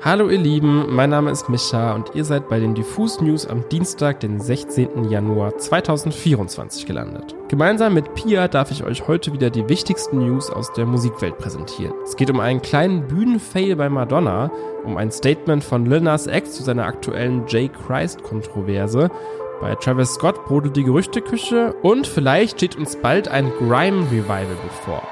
Hallo ihr Lieben, mein Name ist Micha und ihr seid bei den Diffus News am Dienstag, den 16. Januar 2024 gelandet. Gemeinsam mit Pia darf ich euch heute wieder die wichtigsten News aus der Musikwelt präsentieren. Es geht um einen kleinen Bühnenfail bei Madonna, um ein Statement von Lil Nas X zu seiner aktuellen J. Christ-Kontroverse, bei Travis Scott brodelt die Gerüchteküche und vielleicht steht uns bald ein Grime-Revival bevor.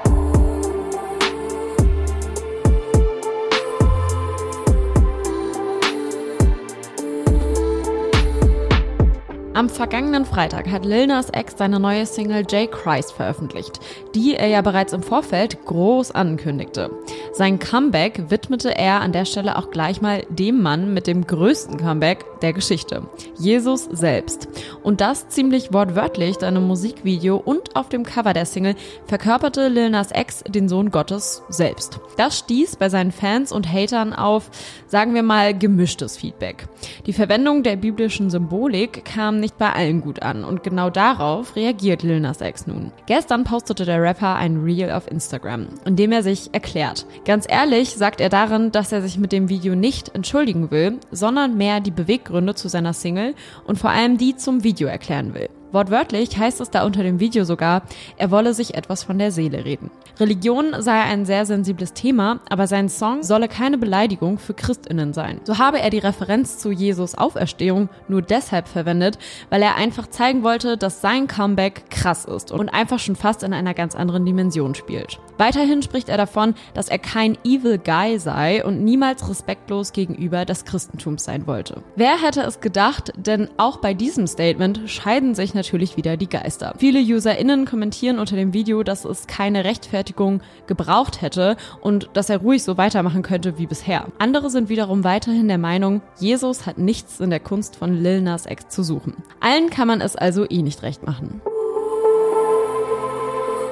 Am vergangenen Freitag hat Lil Nas X seine neue Single J. Christ veröffentlicht, die er ja bereits im Vorfeld groß ankündigte. Sein Comeback widmete er an der Stelle auch gleich mal dem Mann mit dem größten Comeback der Geschichte, Jesus selbst. Und das ziemlich wortwörtlich, denn im Musikvideo und auf dem Cover der Single verkörperte Lil Nas X den Sohn Gottes selbst. Das stieß bei seinen Fans und Hatern auf, sagen wir mal, gemischtes Feedback. Die Verwendung der biblischen Symbolik kam nicht nicht bei allen gut an und genau darauf reagiert Lil Nas X nun. Gestern postete der Rapper ein Reel auf Instagram, in dem er sich erklärt. Ganz ehrlich sagt er darin, dass er sich mit dem Video nicht entschuldigen will, sondern mehr die Beweggründe zu seiner Single und vor allem die zum Video erklären will. Wortwörtlich heißt es da unter dem Video sogar, er wolle sich etwas von der Seele reden. Religion sei ein sehr sensibles Thema, aber sein Song solle keine Beleidigung für Christinnen sein. So habe er die Referenz zu Jesus Auferstehung nur deshalb verwendet, weil er einfach zeigen wollte, dass sein Comeback krass ist und einfach schon fast in einer ganz anderen Dimension spielt. Weiterhin spricht er davon, dass er kein Evil Guy sei und niemals respektlos gegenüber des Christentums sein wollte. Wer hätte es gedacht, denn auch bei diesem Statement scheiden sich natürlich wieder die Geister. Viele UserInnen kommentieren unter dem Video, dass es keine Rechtfertigung gebraucht hätte und dass er ruhig so weitermachen könnte wie bisher. Andere sind wiederum weiterhin der Meinung, Jesus hat nichts in der Kunst von Lil Nas X zu suchen. Allen kann man es also eh nicht recht machen.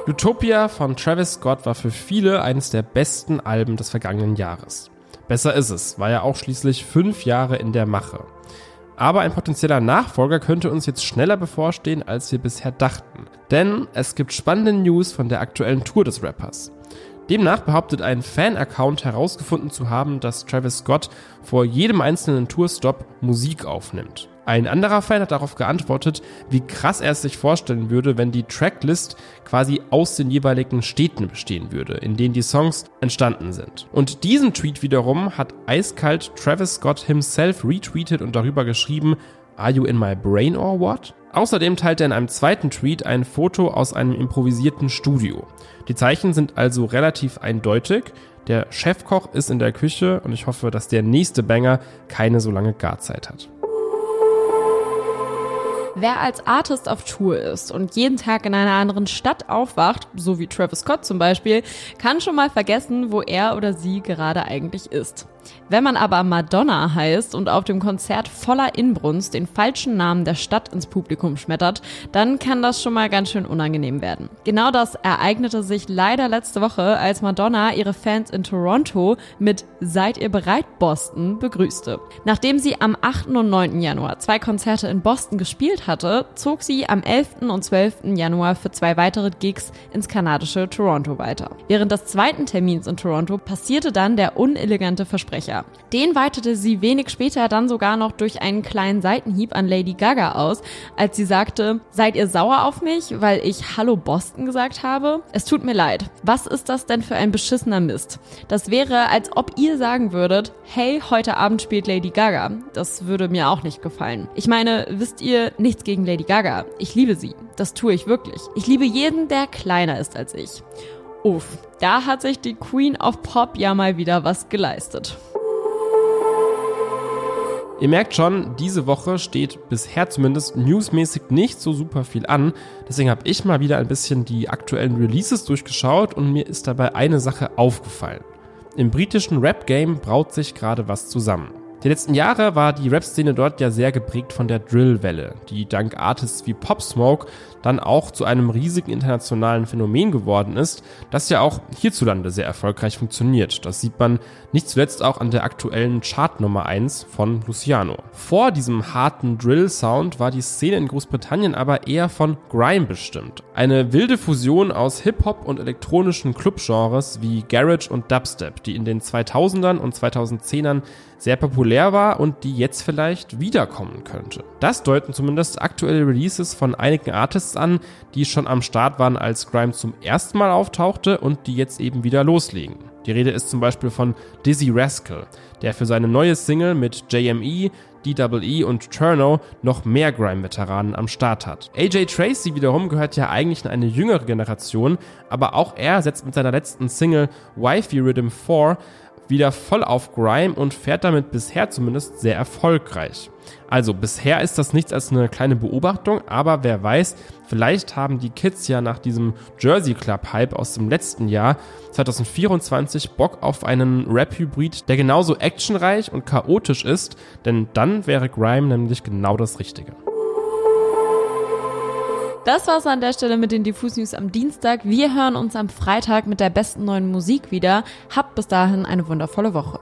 Utopia von Travis Scott war für viele eines der besten Alben des vergangenen Jahres. Besser ist es, war ja auch schließlich fünf Jahre in der Mache. Aber ein potenzieller Nachfolger könnte uns jetzt schneller bevorstehen, als wir bisher dachten. Denn es gibt spannende News von der aktuellen Tour des Rappers. Demnach behauptet ein Fan-Account herausgefunden zu haben, dass Travis Scott vor jedem einzelnen Tourstop Musik aufnimmt. Ein anderer Fan hat darauf geantwortet, wie krass er es sich vorstellen würde, wenn die Tracklist quasi aus den jeweiligen Städten bestehen würde, in denen die Songs entstanden sind. Und diesen Tweet wiederum hat eiskalt Travis Scott himself retweetet und darüber geschrieben, Are you in my brain or what? Außerdem teilt er in einem zweiten Tweet ein Foto aus einem improvisierten Studio. Die Zeichen sind also relativ eindeutig. Der Chefkoch ist in der Küche und ich hoffe, dass der nächste Banger keine so lange Garzeit hat. Wer als Artist auf Tour ist und jeden Tag in einer anderen Stadt aufwacht, so wie Travis Scott zum Beispiel, kann schon mal vergessen, wo er oder sie gerade eigentlich ist. Wenn man aber Madonna heißt und auf dem Konzert voller Inbrunst den falschen Namen der Stadt ins Publikum schmettert, dann kann das schon mal ganz schön unangenehm werden. Genau das ereignete sich leider letzte Woche, als Madonna ihre Fans in Toronto mit Seid ihr bereit Boston begrüßte. Nachdem sie am 8. und 9. Januar zwei Konzerte in Boston gespielt hatte, zog sie am 11. und 12. Januar für zwei weitere Gigs ins kanadische Toronto weiter. Während des zweiten Termins in Toronto passierte dann der unelegante Versprechen Versprecher. Den weitete sie wenig später dann sogar noch durch einen kleinen Seitenhieb an Lady Gaga aus, als sie sagte, seid ihr sauer auf mich, weil ich Hallo Boston gesagt habe? Es tut mir leid. Was ist das denn für ein beschissener Mist? Das wäre, als ob ihr sagen würdet, hey, heute Abend spielt Lady Gaga. Das würde mir auch nicht gefallen. Ich meine, wisst ihr, nichts gegen Lady Gaga. Ich liebe sie. Das tue ich wirklich. Ich liebe jeden, der kleiner ist als ich. Uff, da hat sich die Queen of Pop ja mal wieder was geleistet. Ihr merkt schon, diese Woche steht bisher zumindest newsmäßig nicht so super viel an. Deswegen habe ich mal wieder ein bisschen die aktuellen Releases durchgeschaut und mir ist dabei eine Sache aufgefallen. Im britischen Rap-Game braut sich gerade was zusammen. Die letzten Jahre war die Rap-Szene dort ja sehr geprägt von der Drill-Welle, die dank Artists wie Pop Smoke dann auch zu einem riesigen internationalen Phänomen geworden ist, das ja auch hierzulande sehr erfolgreich funktioniert. Das sieht man nicht zuletzt auch an der aktuellen Chart Nummer 1 von Luciano. Vor diesem harten Drill-Sound war die Szene in Großbritannien aber eher von Grime bestimmt. Eine wilde Fusion aus Hip-Hop und elektronischen Clubgenres wie Garage und Dubstep, die in den 2000ern und 2010ern sehr populär war und die jetzt vielleicht wiederkommen könnte. Das deuten zumindest aktuelle Releases von einigen Artists an, die schon am Start waren, als Grime zum ersten Mal auftauchte und die jetzt eben wieder loslegen. Die Rede ist zum Beispiel von Dizzy Rascal, der für seine neue Single mit JME, DWE und Turno noch mehr Grime-Veteranen am Start hat. AJ Tracy wiederum gehört ja eigentlich in eine jüngere Generation, aber auch er setzt mit seiner letzten Single Wifey Rhythm 4 wieder voll auf Grime und fährt damit bisher zumindest sehr erfolgreich. Also bisher ist das nichts als eine kleine Beobachtung, aber wer weiß, vielleicht haben die Kids ja nach diesem Jersey Club Hype aus dem letzten Jahr 2024 Bock auf einen Rap-Hybrid, der genauso actionreich und chaotisch ist, denn dann wäre Grime nämlich genau das Richtige. Das war's an der Stelle mit den Diffus News am Dienstag. Wir hören uns am Freitag mit der besten neuen Musik wieder. Habt bis dahin eine wundervolle Woche.